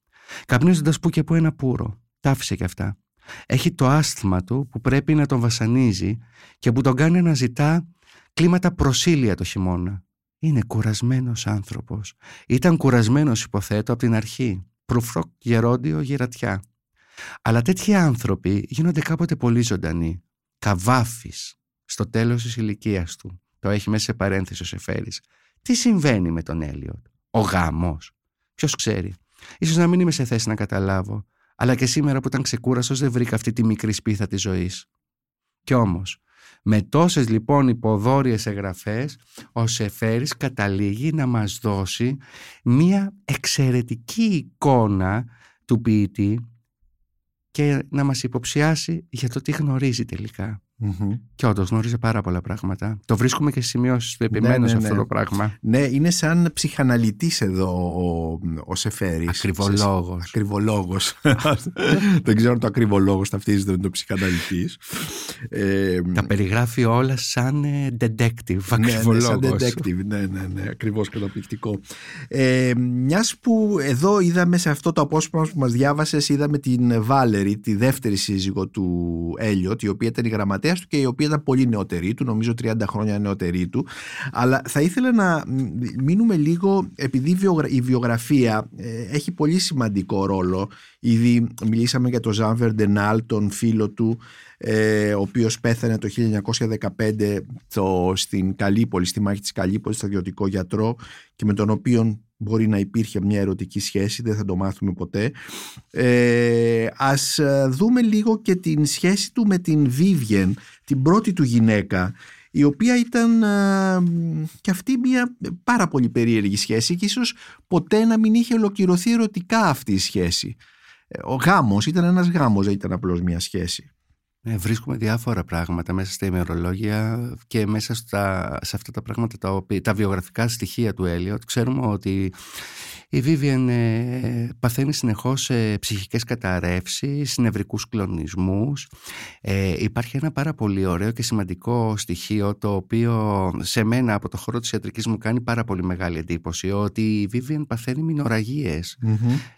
Καπνίζοντας που και που ένα πουρο. Τα άφησε κι αυτά. Έχει το άσθημα του που πρέπει να τον βασανίζει και που τον κάνει να ζητά κλίματα προσήλια το χειμώνα. Είναι κουρασμένος άνθρωπος. Ήταν κουρασμένος υποθέτω από την αρχή. Προυφρόκ γερόντιο γυρατιά. Αλλά τέτοιοι άνθρωποι γίνονται κάποτε πολύ ζωντανοί. Καβάφης στο τέλος της ηλικίας του. Το έχει μέσα σε παρένθεση ο Σεφέρης. Τι συμβαίνει με τον Έλιο. Ο γάμος. Ποιος ξέρει; Ίσως να μην είμαι σε θέση να καταλάβω Αλλά και σήμερα που ήταν ξεκούραστος δεν βρήκα αυτή τη μικρή σπίθα της ζωής. Κι όμως, με τόσες λοιπόν υποδόριες εγγραφές, ο Σεφέρης καταλήγει να μας δώσει μία εξαιρετική εικόνα του ποιητή και να μας υποψιάσει για το τι γνωρίζει τελικά. Mm-hmm. Και όντω γνώριζε πάρα πολλά πράγματα. Το βρίσκουμε και στις σημειώσεις του επιμένω ναι, ναι, αυτό ναι. το πράγμα. Ναι, είναι σαν ψυχαναλυτής εδώ ο, ο Σεφέρης. Ακριβολόγος. Ακριβολόγος. Δεν ξέρω αν το ακριβολόγος ταυτίζεται με το ψυχαναλυτής. Ε, Τα περιγράφει όλα σαν ε, detective. Ακριβολόγο. Ναι, σαν detective. Ναι, ναι, ναι. Ακριβώς καταπληκτικό. Ε, Μιας που εδώ είδαμε σε αυτό το απόσπασμα που μας διάβασες, είδαμε την Βάλερη, τη δεύτερη σύζυγο του Έλιοτ, η οποία ήταν η γραμματέας του και η οποία ήταν πολύ νεότερη του, νομίζω 30 χρόνια νεότερη του. Αλλά θα ήθελα να μείνουμε λίγο, επειδή η βιογραφία ε, έχει πολύ σημαντικό ρόλο. Ήδη μιλήσαμε για τον Ζαν Βερντενάλ, τον φίλο του, ε, ο οποίος πέθανε το 1915 το, στην Καλύπολη, στη μάχη της Καλύπολης, στρατιωτικό γιατρό και με τον οποίο μπορεί να υπήρχε μια ερωτική σχέση, δεν θα το μάθουμε ποτέ. Ε, ας ε, δούμε λίγο και την σχέση του με την Βίβιεν, την πρώτη του γυναίκα, η οποία ήταν ε, και αυτή μια πάρα πολύ περίεργη σχέση και ίσως ποτέ να μην είχε ολοκληρωθεί ερωτικά αυτή η σχέση. Ε, ο γάμος ήταν ένας γάμος, δεν ήταν απλώς μια σχέση. Ναι, βρίσκουμε διάφορα πράγματα μέσα στα ημερολόγια και μέσα στα, σε αυτά τα πράγματα τα, οποία, τα βιογραφικά στοιχεία του Έλιοτ. Ξέρουμε ότι η Βίβιεν ε, παθαίνει συνεχώς ε, ψυχικές καταρρεύσεις, νευρικούς κλονισμούς. Ε, υπάρχει ένα πάρα πολύ ωραίο και σημαντικό στοιχείο το οποίο σε μένα από το χώρο της ιατρικής μου κάνει πάρα πολύ μεγάλη εντύπωση ότι η Βίβιεν παθαίνει μηνοραγίες.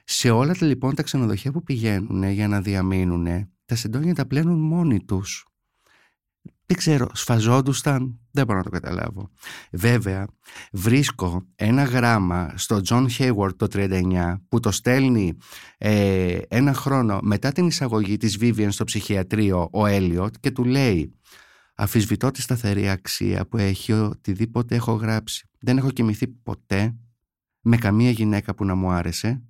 Σε όλα τα λοιπόν τα ξενοδοχεία που πηγαίνουν για να διαμείνουν τα συντόνια τα πλένουν μόνοι τους. Δεν ξέρω, σφαζόντουσαν, δεν μπορώ να το καταλάβω. Βέβαια, βρίσκω ένα γράμμα στο John Hayward το 39 που το στέλνει ε, ένα χρόνο μετά την εισαγωγή της Vivian στο ψυχιατρίο ο Έλιοτ και του λέει «Αφισβητώ τη σταθερή αξία που έχει οτιδήποτε έχω γράψει. Δεν έχω κοιμηθεί ποτέ με καμία γυναίκα που να μου άρεσε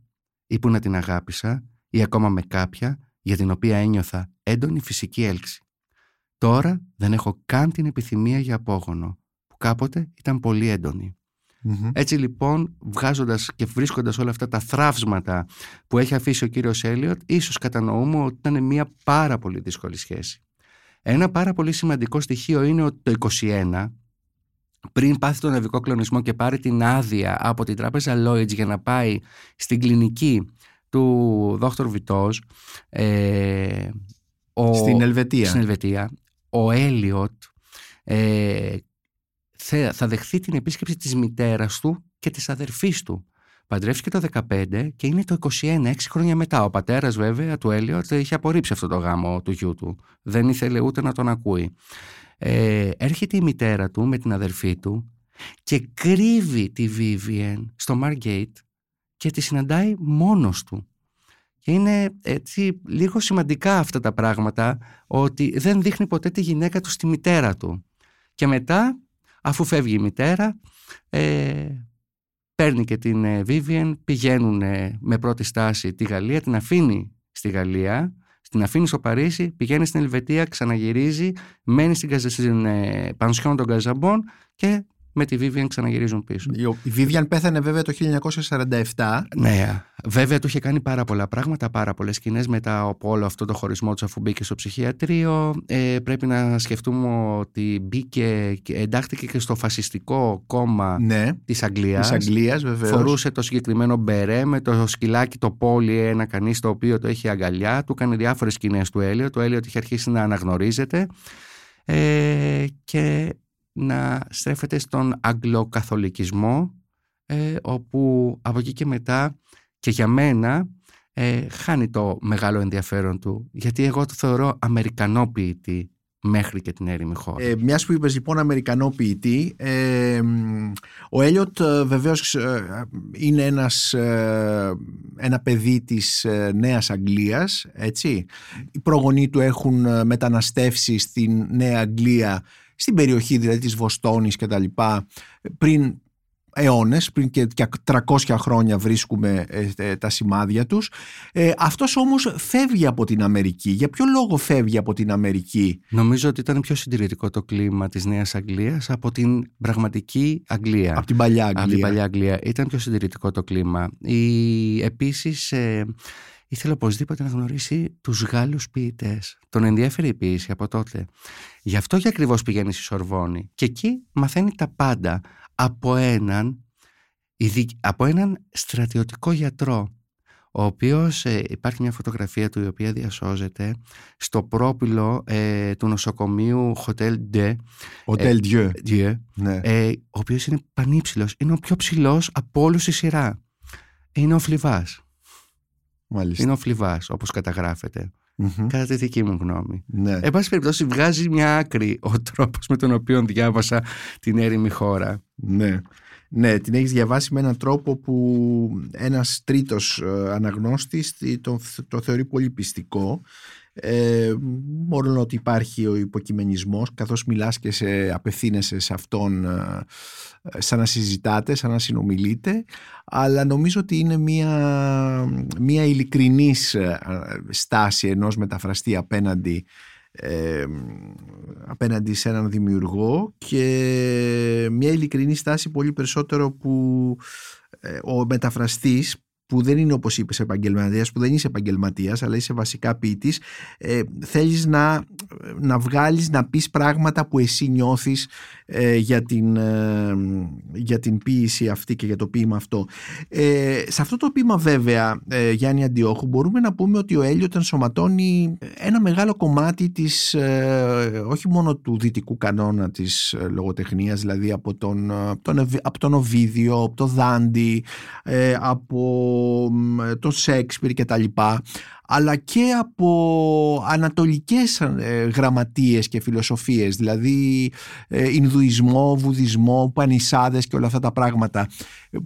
ή που να την αγάπησα ή ακόμα με κάποια για την οποία ένιωθα έντονη φυσική έλξη. Τώρα δεν έχω καν την επιθυμία για απόγονο, που κάποτε ήταν πολύ Έτσι λοιπόν, βγάζοντας και βρίσκοντας όλα αυτά τα θραύσματα που έχει αφήσει ο κύριος Έλιοτ, ίσως κατανοούμε ότι ήταν μια πάρα πολύ δύσκολη σχέση. Ένα πάρα πολύ σημαντικό στοιχείο είναι ότι το 21, πριν πάθει τον νευρικό κλονισμό και πάρει την άδεια από την τράπεζα Lloyds για να πάει στην κλινική του Δόκτωρ Βιτός ε, στην Ελβετία. Στην Ελβετία. Ο Έλιοτ ε, θα δεχθεί την επίσκεψη της μητέρας του και της αδερφής του. Παντρεύτηκε το 15 και είναι το 21, 6 χρόνια μετά. Ο πατέρας βέβαια του Έλιοτ είχε απορρίψει αυτό το γάμο του γιού του. Δεν ήθελε ούτε να τον ακούει. Ε, έρχεται η μητέρα του με την αδερφή του και κρύβει τη Βίβιεν στο Margate και τη συναντάει μόνος του. Και είναι έτσι λίγο σημαντικά αυτά τα πράγματα ότι δεν δείχνει ποτέ τη γυναίκα του στη μητέρα του. Και μετά, αφού φεύγει η μητέρα, ε, παίρνει και την ε, Vivian, πηγαίνουν με πρώτη στάση τη Γαλλία, την αφήνει στη Γαλλία, την αφήνει στο Παρίσι, πηγαίνει στην Ελβετία, ξαναγυρίζει, μένει στην, στην ε, Πανσιόν των Καζαμπών και με τη Vivian ξαναγυρίζουν πίσω. Η Vivian πέθανε βέβαια το 1947. Ναι, βέβαια του είχε κάνει πάρα πολλά πράγματα, πάρα πολλές σκηνές μετά από όλο αυτό το χωρισμό του αφού μπήκε στο ψυχιατρίο. Ε, πρέπει να σκεφτούμε ότι μπήκε, εντάχθηκε και στο φασιστικό κόμμα ναι, της Αγγλίας. Της Αγγλίας, βεβαίως. Φορούσε το συγκεκριμένο μπερέ με το σκυλάκι το πόλι, ένα κανείς το οποίο το έχει αγκαλιά. Του έκανε διάφορες σκηνές του Έλιο. Το Έλιο είχε αρχίσει να αναγνωρίζεται. Ε, και να στρέφεται στον αγγλοκαθολικισμό ε, όπου από εκεί και μετά και για μένα ε, χάνει το μεγάλο ενδιαφέρον του γιατί εγώ το θεωρώ αμερικανό ποιητή μέχρι και την έρημη χώρα. Ε, μιας που είπες λοιπόν αμερικανό ποιητή ε, ο Έλιοτ ε, βεβαίως είναι ένας, ένα παιδί της Νέας Αγγλίας έτσι. Οι προγονείς του έχουν μεταναστεύσει στην Νέα Αγγλία στην περιοχή δηλαδή της Βοστόνης και τα λοιπά πριν αιώνες, πριν και 300 χρόνια βρίσκουμε ε, ε, τα σημάδια τους. Ε, αυτός όμως φεύγει από την Αμερική. Για ποιο λόγο φεύγει από την Αμερική; Νομίζω ότι ήταν πιο συντηρητικό το κλίμα της Νέας Αγγλίας από την πραγματική Αγγλία. Από την παλιά Αγγλία. Από την παλιά Αγγλία. Ήταν πιο συντηρητικό το κλίμα. Η, επίσης... Ε, ήθελε οπωσδήποτε να γνωρίσει τους Γάλλους ποιητές. Τον ενδιαφέρει η ποιήση από τότε. Γι' αυτό και ακριβώς πηγαίνει στη Σορβόνη. Και εκεί μαθαίνει τα πάντα από έναν, από έναν στρατιωτικό γιατρό ο οποίος ε, υπάρχει μια φωτογραφία του η οποία διασώζεται στο πρόπυλο ε, του νοσοκομείου Hotel de Hotel Dieu, Dieu ναι. ε, ο οποίος είναι πανύψηλος είναι ο πιο ψηλός από όλους στη σειρά είναι ο Φλιβάς Μάλιστα. είναι ο Φλιβάς όπως καταγράφεται Μμμ. κατά τη δική μου γνώμη Ναι. Εν πάση περιπτώσει βγάζει μια άκρη ο τρόπος με τον οποίο διάβασα την έρημη χώρα Ναι. Ναι, την έχεις διαβάσει με έναν τρόπο που ένας τρίτος ε, αναγνώστης τι- το, το θεωρεί πολύ πιστικό ε, μόνο ότι υπάρχει ο υποκειμενισμός καθώς μιλάς και σε, απευθύνεσαι σε αυτόν ε, σαν να συζητάτε, σαν να συνομιλείτε αλλά νομίζω ότι είναι μια, μια ειλικρινής ε, στάση ενός μεταφραστή απέναντι ε, απέναντι σε έναν δημιουργό και μια ειλικρινή στάση πολύ περισσότερο που ε, ο μεταφραστής που δεν είναι όπως είπες επαγγελματίας, που δεν είσαι επαγγελματίας αλλά είσαι βασικά ποιητής ε, θέλεις να, να βγάλεις, να πεις πράγματα που εσύ νιώθεις ε, για, την, ε, για την ποίηση αυτή και για το ποίημα αυτό. Ε, σε αυτό το ποίημα βέβαια ε, Γιάννη Αντιόχου μπορούμε να πούμε ότι ο Έλιοτ ενσωματώνει ένα μεγάλο κομμάτι της, ε, όχι μόνο του δυτικού κανόνα της ε, λογοτεχνίας δηλαδή από τον, ε, τον, Ευ- από τον Οβίδιο, από τον Δάντι ε, από μ, τον Σέξπιρ και τα λοιπά αλλά και από ανατολικές ε, γραμματείες και φιλοσοφίες δηλαδή ε, Ινδουισμό, Βουδισμό, Πανισάδες και όλα αυτά τα πράγματα. Ε,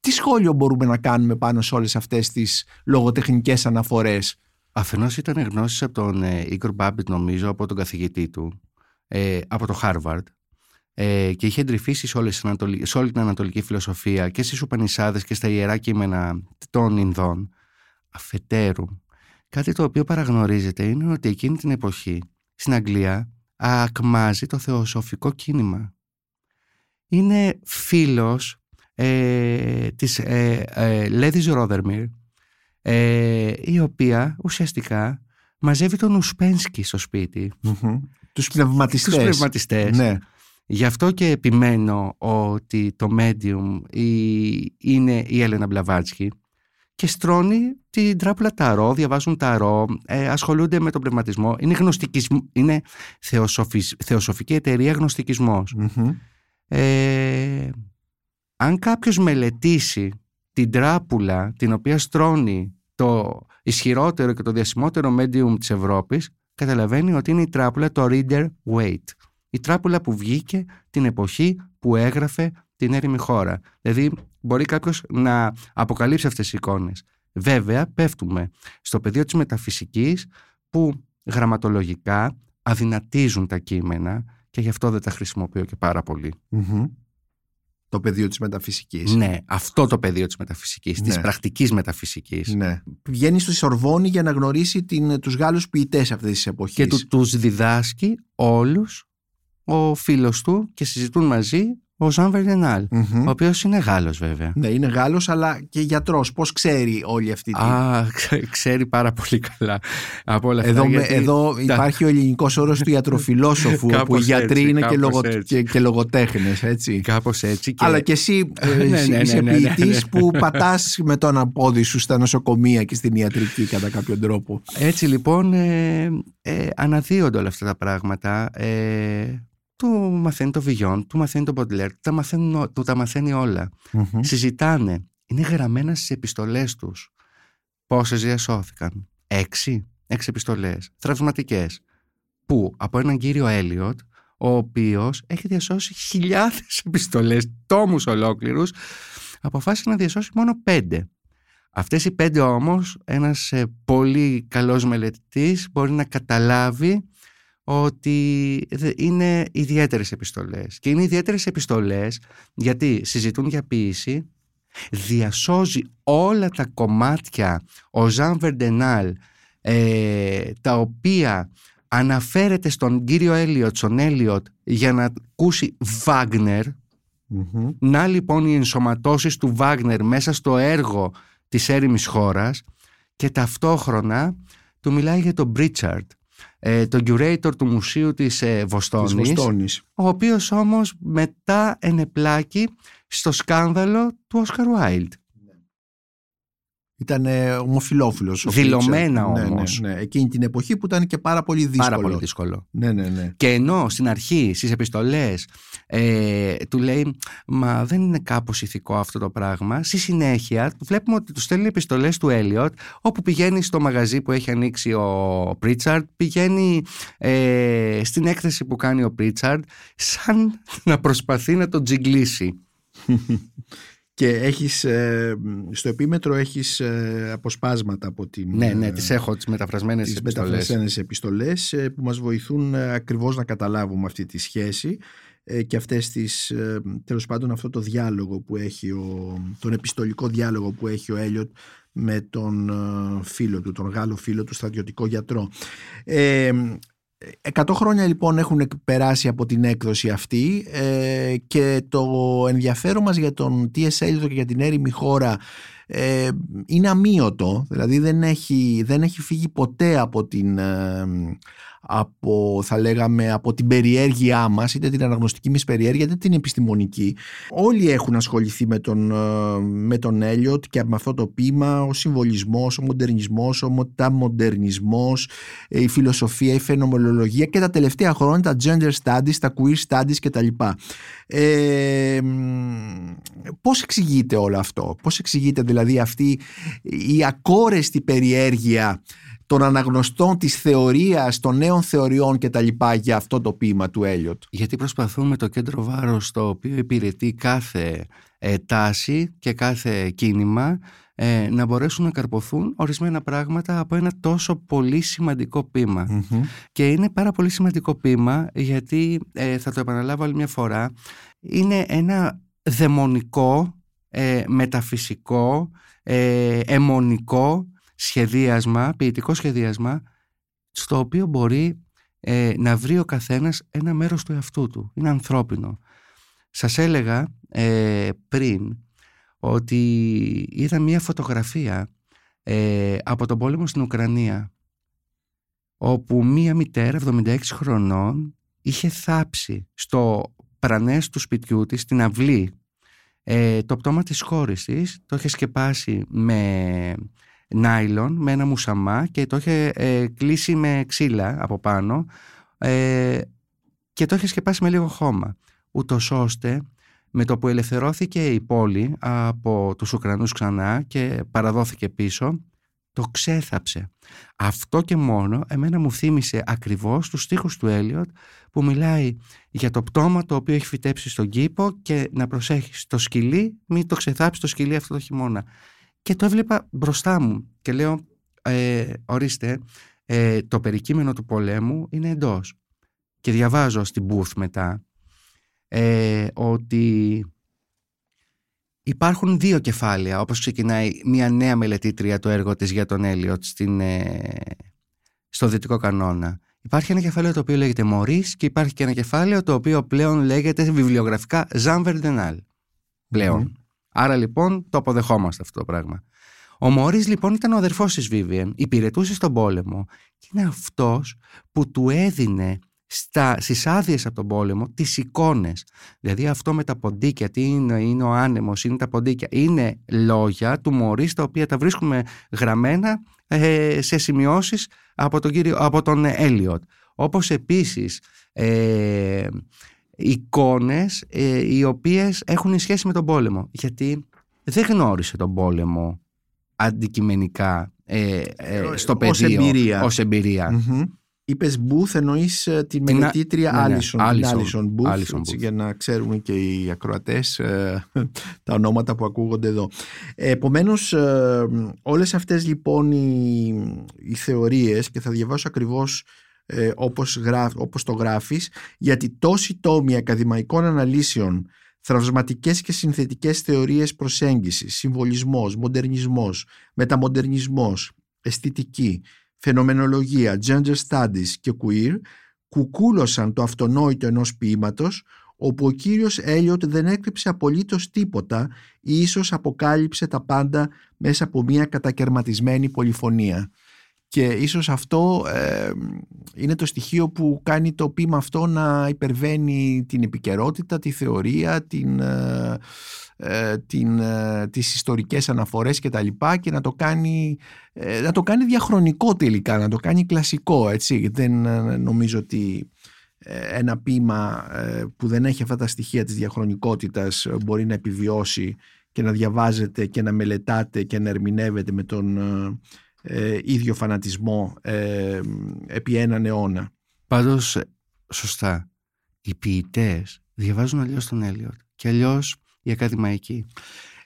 τι σχόλιο μπορούμε να κάνουμε πάνω σε όλες αυτές τις λογοτεχνικές αναφορές; Αφενός ήταν γνώσεις από τον ε, Igor Μπάμπιτ νομίζω, από τον καθηγητή του, ε, από το Χάρβαρντ ε, και είχε εντρυφήσει σε, όλες τις ανατολι- σε όλη την ανατολική φιλοσοφία και στις Ουπανισάδες και στα ιερά κείμενα των Ινδών. Αφετέρου, κάτι το οποίο παραγνωρίζεται είναι ότι εκείνη την εποχή στην Αγγλία ακμάζει το θεοσοφικό κίνημα. Είναι φίλος ε, της ε, ε, Λέδης Ρόδερμιρ ε, η οποία ουσιαστικά μαζεύει τον Ουσπένσκι στο σπίτι, τους πνευματιστές τους πνευματιστές. ναι. Γι' αυτό και επιμένω ότι το medium η- είναι η Έλενα Μπλαβάτσκι και στρώνει την τράπουλα ταρό, διαβάζουν ταρό, ε, ασχολούνται με τον πνευματισμό. Είναι, γνωστικισμ- είναι θεοσοφης- θεοσοφική εταιρεία γνωστικισμός. Μμμ. Ε, αν κάποιος μελετήσει την τράπουλα την οποία στρώνει το ισχυρότερο και το διασημότερο medium της Ευρώπης καταλαβαίνει ότι είναι η τράπουλα το Reader Waite. Η τράπουλα που βγήκε την εποχή που έγραφε την έρημη χώρα. Δηλαδή μπορεί κάποιος να αποκαλύψει αυτές τις εικόνες. Βέβαια πέφτουμε στο πεδίο της μεταφυσικής που γραμματολογικά αδυνατίζουν τα κείμενα και γι' αυτό δεν τα χρησιμοποιώ και πάρα πολύ. Μμμ. το πεδίο της μεταφυσικής Ναι, αυτό το πεδίο της μεταφυσικής, της Ναι. πρακτικής μεταφυσικής. Ναι. Βγαίνει στη Σορβόνη για να γνωρίσει την, τους Γάλλους ποιητές αυτής της εποχής. Και του, τους διδάσκει όλους ο φίλος του και συζητούν μαζί ο Ζαν Βερνενάλ, Μμμ. ο οποίος είναι Γάλλος βέβαια. Ναι, είναι Γάλλος αλλά και γιατρός. Πώς ξέρει όλη αυτή τη... Α, ξέ- ξέρει πάρα πολύ καλά από όλα αυτά. Εδώ, με- γιατί εδώ τα- υπάρχει ο ελληνικός όρος του ιατροφιλόσοφου όπου οι Κάπως γιατροί έτσι, είναι και, κάπως λογο, έτσι. και, και λογοτέχνες έτσι. Κάπως έτσι. Και... Αλλά και εσύ ε, Ναι, ναι, ναι, είσαι ναι, ναι, ναι. ποιητής που πατάς με τον απόδι σου στα νοσοκομεία και στην ιατρική κατά κάποιον τρόπο. Έτσι λοιπόν ε, ε, αναδύονται όλα αυτά τα πράγματα. Ε, του μαθαίνει το Βιγιόν, του μαθαίνει το Μποντλέρ, του τα, μαθαίνουν ό- του τα μαθαίνει όλα. Μμμ. Συζητάνε. Είναι γραμμένα στις επιστολές τους. Πόσες διασώθηκαν. Έξι. Έξι επιστολές. Θραυσματικές. Που από έναν κύριο Έλιοτ, ο οποίος έχει διασώσει χιλιάδες επιστολές, τόμους ολόκληρους, αποφάσισε να διασώσει μόνο πέντε. Αυτές οι πέντε όμως ένας ε, πολύ καλός μελετητής μπορεί να καταλάβει ότι είναι ιδιαίτερες επιστολές. Και είναι ιδιαίτερες επιστολές γιατί συζητούν για ποίηση, διασώζει όλα τα κομμάτια ο Ζαν Βερντενάλ ε, τα οποία αναφέρεται στον κύριο Έλιοτ, στον Έλιοτ για να ακούσει Να λοιπόν οι ενσωματώσεις του Βάγνερ μέσα στο έργο της έρημης χώρας και ταυτόχρονα του μιλάει για τον Μπρίτσαρτ ε, τον curator του μουσείου της ε, Βοστόνης, ο οποίος όμως μετά ενεπλάκη στο σκάνδαλο του Όσκαρ Βάιλντ. Ήταν ομοφιλόφιλο. Δηλωμένα όμω. Ναι, ναι, ναι, Εκείνη την εποχή που ήταν και πάρα πολύ δύσκολο. Πάρα πολύ δύσκολο. Ναι, ναι, ναι. Και ενώ στην αρχή, στις επιστολές, ε, του λέει Μα δεν είναι κάπως ηθικό αυτό το πράγμα. Στη συνέχεια, βλέπουμε ότι τους στέλνει επιστολές του Έλιοτ, όπου πηγαίνει στο μαγαζί που έχει ανοίξει ο Πρίτσαρτ, πηγαίνει ε, στην έκθεση που κάνει ο Πρίτσαρτ, σαν να προσπαθεί να τον τζιγκλίσει. Και έχεις, ε, στο επίμετρο έχεις ε, αποσπάσματα από την... Ναι, ναι, τις έχω τις μεταφρασμένες τις επιστολές. μεταφρασμένες επιστολές ε, που μας βοηθούν ακριβώς να καταλάβουμε αυτή τη σχέση και αυτές τις, τέλος πάντων αυτό το διάλογο που έχει, ο, τον επιστολικό διάλογο που έχει ο Έλιοτ με τον φίλο του, τον Γάλλο φίλο του στρατιωτικό γιατρό. Ε, Εκατό χρόνια λοιπόν έχουν περάσει από την έκδοση αυτή ε, και το ενδιαφέρον μας για τον T.S. Eliot και για την έρημη χώρα ε, είναι αμύωτο, δηλαδή δεν έχει, δεν έχει φύγει ποτέ από την, ε, από, θα λέγαμε, από την περιέργειά μας, είτε την αναγνωστική μας περιέργεια, είτε την επιστημονική. Όλοι έχουν ασχοληθεί με τον, ε, με τον Έλιοτ και με αυτό το ποίημα, ο συμβολισμός, ο μοντερνισμός, ο μεταμοντερνισμός, ε, η φιλοσοφία, η φαινομολογία και τα τελευταία χρόνια τα gender studies, τα queer studies κτλ. Ε, πώς εξηγείται όλο αυτό, πώς εξηγείται δηλαδή αυτή η ακόρεστη περιέργεια των αναγνωστών της θεωρίας, των νέων θεωριών και τα λοιπά για αυτό το ποίημα του Έλιοτ. Γιατί προσπαθούμε το κέντρο βάρος το οποίο υπηρετεί κάθε ε, τάση και κάθε κίνημα ε, να μπορέσουν να καρποθούν ορισμένα πράγματα από ένα τόσο πολύ σημαντικό Και είναι πάρα πολύ σημαντικό ποίημα γιατί, ε, θα το επαναλάβω άλλη μια φορά, είναι ένα δαιμονικό, ε, μεταφυσικό, ε, αιμονικό σχεδίασμα, ποιητικό σχεδίασμα, στο οποίο μπορεί ε, να βρει ο καθένας ένα μέρος του εαυτού του. Είναι ανθρώπινο. Σας έλεγα ε, πριν ότι είδα μία φωτογραφία ε, από τον πόλεμο στην Ουκρανία όπου μία μητέρα 76 χρονών είχε θάψει στο πρανές του σπιτιού της, στην αυλή, το πτώμα της κόρης της, το είχε σκεπάσει με νάιλον με ένα μουσαμά και το είχε ε, κλείσει με ξύλα από πάνω ε, και το είχε σκεπάσει με λίγο χώμα ούτως ώστε με το που ελευθερώθηκε η πόλη από τους Ουκρανούς ξανά και παραδόθηκε πίσω το ξέθαψε. Αυτό και μόνο εμένα μου θύμισε ακριβώς τους στίχους του Έλιοτ που μιλάει για το πτώμα το οποίο έχει φυτέψει στον κήπο και να προσέχεις το σκυλί μην το ξεθάψεις το σκυλί αυτό το χειμώνα και το έβλεπα μπροστά μου και λέω ε, ορίστε ε, το περικείμενο του πολέμου είναι εντός και διαβάζω στην Booth μετά ε, ότι υπάρχουν δύο κεφάλαια όπως ξεκινάει μια νέα μελετήτρια το έργο της για τον Έλιοτ στην, ε, στο δυτικό κανόνα Υπάρχει ένα κεφάλαιο το οποίο λέγεται Μωρίς και υπάρχει και ένα κεφάλαιο το οποίο πλέον λέγεται βιβλιογραφικά Ζαν Βερντενάλ. Πλέον. Άρα λοιπόν το αποδεχόμαστε αυτό το πράγμα. Ο Μόρις λοιπόν ήταν ο αδερφός της Βίβιεν, υπηρετούσε στον πόλεμο και είναι αυτός που του έδινε στα, στις άδειες από τον πόλεμο τις εικόνες. Δηλαδή αυτό με τα ποντίκια, τι είναι, είναι ο άνεμος, είναι τα ποντίκια. Είναι λόγια του Μωρίς τα οποία τα βρίσκουμε γραμμένα ε, σε σημειώσεις από τον, κύριο, από τον Έλιοτ. Όπως επίσης ε, εικόνες ε, οι οποίες έχουν σχέση με τον πόλεμο. Γιατί δεν γνώρισε τον πόλεμο αντικειμενικά ε, ε, στο πεδίο ως εμπειρία. Είπες Booth εννοείς την μελετήτρια ναι, ναι, Alison, Booth, για να ξέρουμε και οι ακροατές τα ονόματα που ακούγονται εδώ. Επομένως όλες αυτές λοιπόν οι, οι θεωρίες και θα διαβάσω ακριβώς ε, όπως, όπως το γράφεις γιατί τόσοι τόμοι ακαδημαϊκών αναλύσεων θραυσματικές και συνθετικές θεωρίες προσέγγισης, συμβολισμός, μοντερνισμός, μεταμοντερνισμός, αισθητική, φαινομενολογία, gender studies και queer κουκούλωσαν το αυτονόητο ενός ποίηματος όπου ο κύριος Έλιοτ δεν έκρυψε απολύτως τίποτα ή ίσως αποκάλυψε τα πάντα μέσα από μια κατακαιρματισμένη πολυφωνία. Και ίσως αυτό ε, είναι το στοιχείο που κάνει το ποίημα αυτό να υπερβαίνει την επικαιρότητα, τη θεωρία, την, ε, ε την, ε, τις ιστορικές αναφορές και τα λοιπά και να το κάνει, να το κάνει διαχρονικό τελικά, να το κάνει κλασικό. Έτσι. Δεν νομίζω ότι ένα ποίημα που δεν έχει αυτά τα στοιχεία της διαχρονικότητας μπορεί να επιβιώσει και να διαβάζεται και να μελετάτε και να ερμηνεύεται με τον ε, ίδιο φανατισμό ε, επί έναν αιώνα. Πάντως, σωστά, οι ποιητές διαβάζουν αλλιώς τον Έλιοτ και αλλιώς οι ακαδημαϊκοί.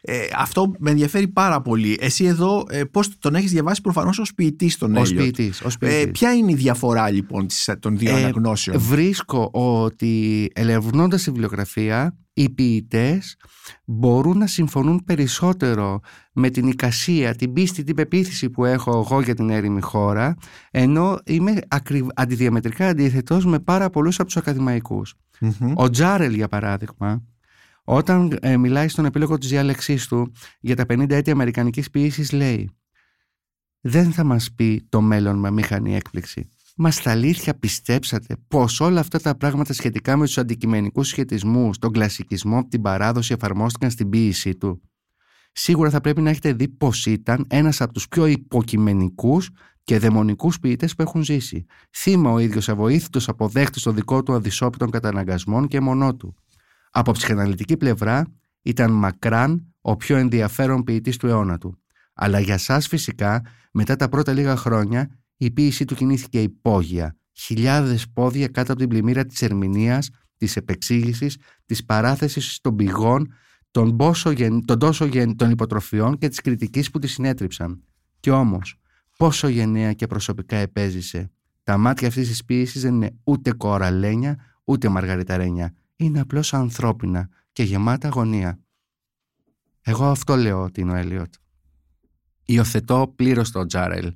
Ε, αυτό με ενδιαφέρει πάρα πολύ. Εσύ εδώ ε, πώς τον έχεις διαβάσει προφανώς ως ποιητή τον Έλιοτ; Ως ποιητής. Ως Ε, ποια είναι η διαφορά λοιπόν των δύο ε, αναγνώσεων; Βρίσκω ότι ελευνώντας τη βιβλιογραφία οι ποιητές μπορούν να συμφωνούν περισσότερο με την εικασία, την πίστη, την πεποίθηση που έχω εγώ για την έρημη χώρα ενώ είμαι αντιδιαμετρικά αντίθετος με πάρα πολλούς από τους ακαδημαϊκούς. Ο Τζάρελ για παράδειγμα όταν ε, μιλάει στον επίλογο της διάλεξής του για τα 50 έτη αμερικανικής ποιήσης λέει «Δεν θα μας πει το μέλλον με μηχανή έκπληξη. Μας στα αλήθεια πιστέψατε πως όλα αυτά τα πράγματα σχετικά με τους αντικειμενικούς σχετισμούς, τον κλασικισμό, την παράδοση εφαρμόστηκαν στην ποίησή του; Σίγουρα θα πρέπει να έχετε δει πως ήταν ένας από τους πιο υποκειμενικούς και δαιμονικούς ποιητές που έχουν ζήσει. Θύμα ο ίδιος αβοήθητος αποδέχτης των δικό του αδυσόπιτων καταναγκασμών και μονό του. Από ψυχαναλυτική πλευρά ήταν μακράν ο πιο ενδιαφέρον ποιητής του αιώνα του. Αλλά για σας φυσικά, μετά τα πρώτα λίγα χρόνια, η ποίησή του κινήθηκε υπόγεια. Χιλιάδες πόδια κάτω από την πλημμύρα της ερμηνείας, της επεξήγησης, της παράθεσης των πηγών, των, γεν, των τόσο γεν, των υποτροφιών και της κριτικής που τη συνέτριψαν. Κι όμως, πόσο γενναία και προσωπικά επέζησε. Τα μάτια αυτής της ποίησης δεν είναι ούτε κοραλένια, ούτε μαργαριταρένια είναι απλώς ανθρώπινα και γεμάτα αγωνία. Εγώ αυτό λέω ότι είναι ο Έλιοτ. Υιοθετώ πλήρως τον Τζάρελ.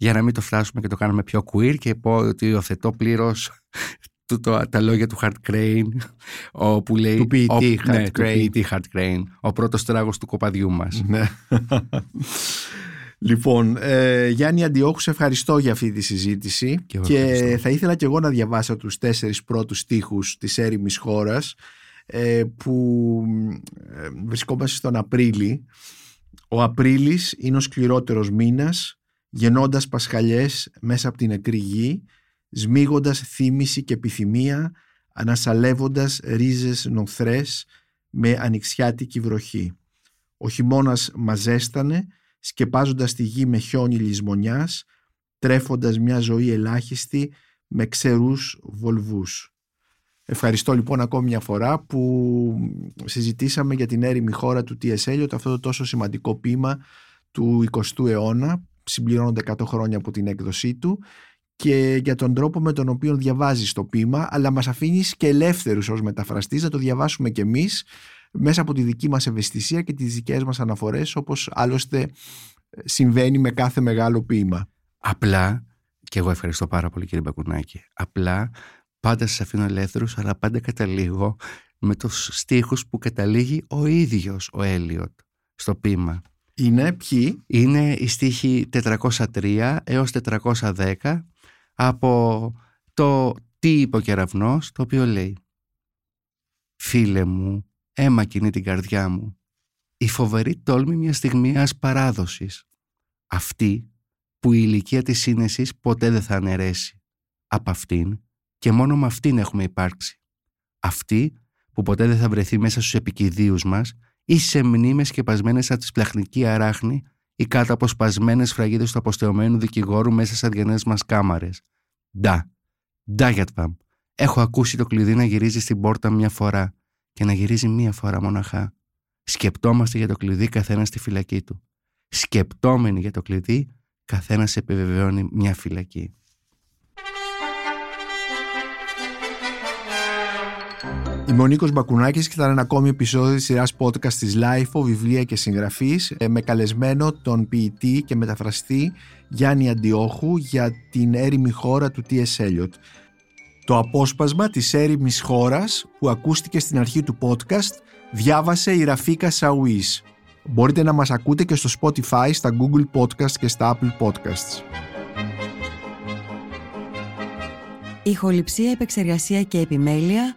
Για να μην το φτάσουμε και το κάνουμε πιο queer και πω ότι υιοθετώ πλήρως το, το, τα λόγια του Hart Crane που λέει του ποιητή Hart, ναι, Hart Crane ο πρώτος τράγος του κοπαδιού μας ναι. Λοιπόν, ε, Γιάννη Αντιόχου, σε ευχαριστώ για αυτή τη συζήτηση και, θα ήθελα και εγώ να διαβάσω τους τέσσερις πρώτους στίχους της έρημης χώρας ε, που ε, βρισκόμαστε στον Απρίλη. Ο Απρίλης είναι ο σκληρότερος μήνας, γεννώντας πασχαλιές μέσα από την νεκρή γη, σμίγοντας θύμηση και επιθυμία, ανασαλεύοντας ρίζες νοθρές με ανοιξιάτικη βροχή. Ο χειμώνας μαζέστανε σκεπάζοντας τη γη με χιόνι λησμονιάς, τρέφοντας μια ζωή ελάχιστη με ξερούς βολβούς. Ευχαριστώ λοιπόν ακόμη μια φορά που συζητήσαμε για την έρημη χώρα του T.S. Eliot, αυτό το τόσο σημαντικό ποίημα του 20ου αιώνα, συμπληρώνονται 100 χρόνια από την έκδοσή του και για τον τρόπο με τον οποίο διαβάζεις το ποίημα, αλλά μας αφήνεις και ελεύθερους ως μεταφραστής να το διαβάσουμε κι εμείς μέσα από τη δική μας ευαισθησία και τις δικές μας αναφορές όπως άλλωστε ε, συμβαίνει με κάθε μεγάλο ποίημα. Απλά, και εγώ ευχαριστώ πάρα πολύ κύριε Μπακουνάκη, απλά πάντα σας αφήνω ελεύθερους αλλά πάντα καταλήγω με τους στίχους που καταλήγει ο ίδιος ο Έλιοτ στο ποίημα. Είναι ποιοι; Είναι η στίχη 403 έως 410 από το «Τι είπε ο κεραυνός» το οποίο λέει «Φίλε μου, αίμα κινεί την καρδιά μου. Η φοβερή τόλμη μιας στιγμιάς παράδοσης. Αυτή που η ηλικία της σύνεσης ποτέ δεν θα αναιρέσει. Από αυτήν και μόνο με αυτήν έχουμε υπάρξει. Αυτή που ποτέ δεν θα βρεθεί μέσα στους επικηδίους μας ή σε μνήμες σκεπασμένες από τη σπλαχνική αράχνη ή κάτω από σπασμένες φραγίδες του αποστεωμένου δικηγόρου μέσα σε αδιανές μας κάμαρες. Ντα, ντα γιατβαμ. Έχω ακούσει το κλειδί να γυρίζει στην πόρτα μια φορά και να γυρίζει μία φορά μοναχά. Σκεπτόμαστε για το κλειδί καθένας στη φυλακή του. Σκεπτόμενοι για το κλειδί καθένας επιβεβαιώνει μια φυλακή. Είμαι ο Νίκος Μπακουνάκης και ήταν ένα ακόμη επεισόδιο της σειράς podcast της LIFO, βιβλία και συγγραφής ε, με καλεσμένο τον ποιητή και μεταφραστή Γιάννη Αντιόχου για την έρημη χώρα του T.S. Eliot. Το απόσπασμα της έρημης χώρας που ακούστηκε στην αρχή του podcast διάβασε η Ραφίκα Σαουίς. Μπορείτε να μας ακούτε και στο Spotify, στα Google Podcast και στα Apple Podcasts. Ηχοληψία, επεξεργασία και επιμέλεια,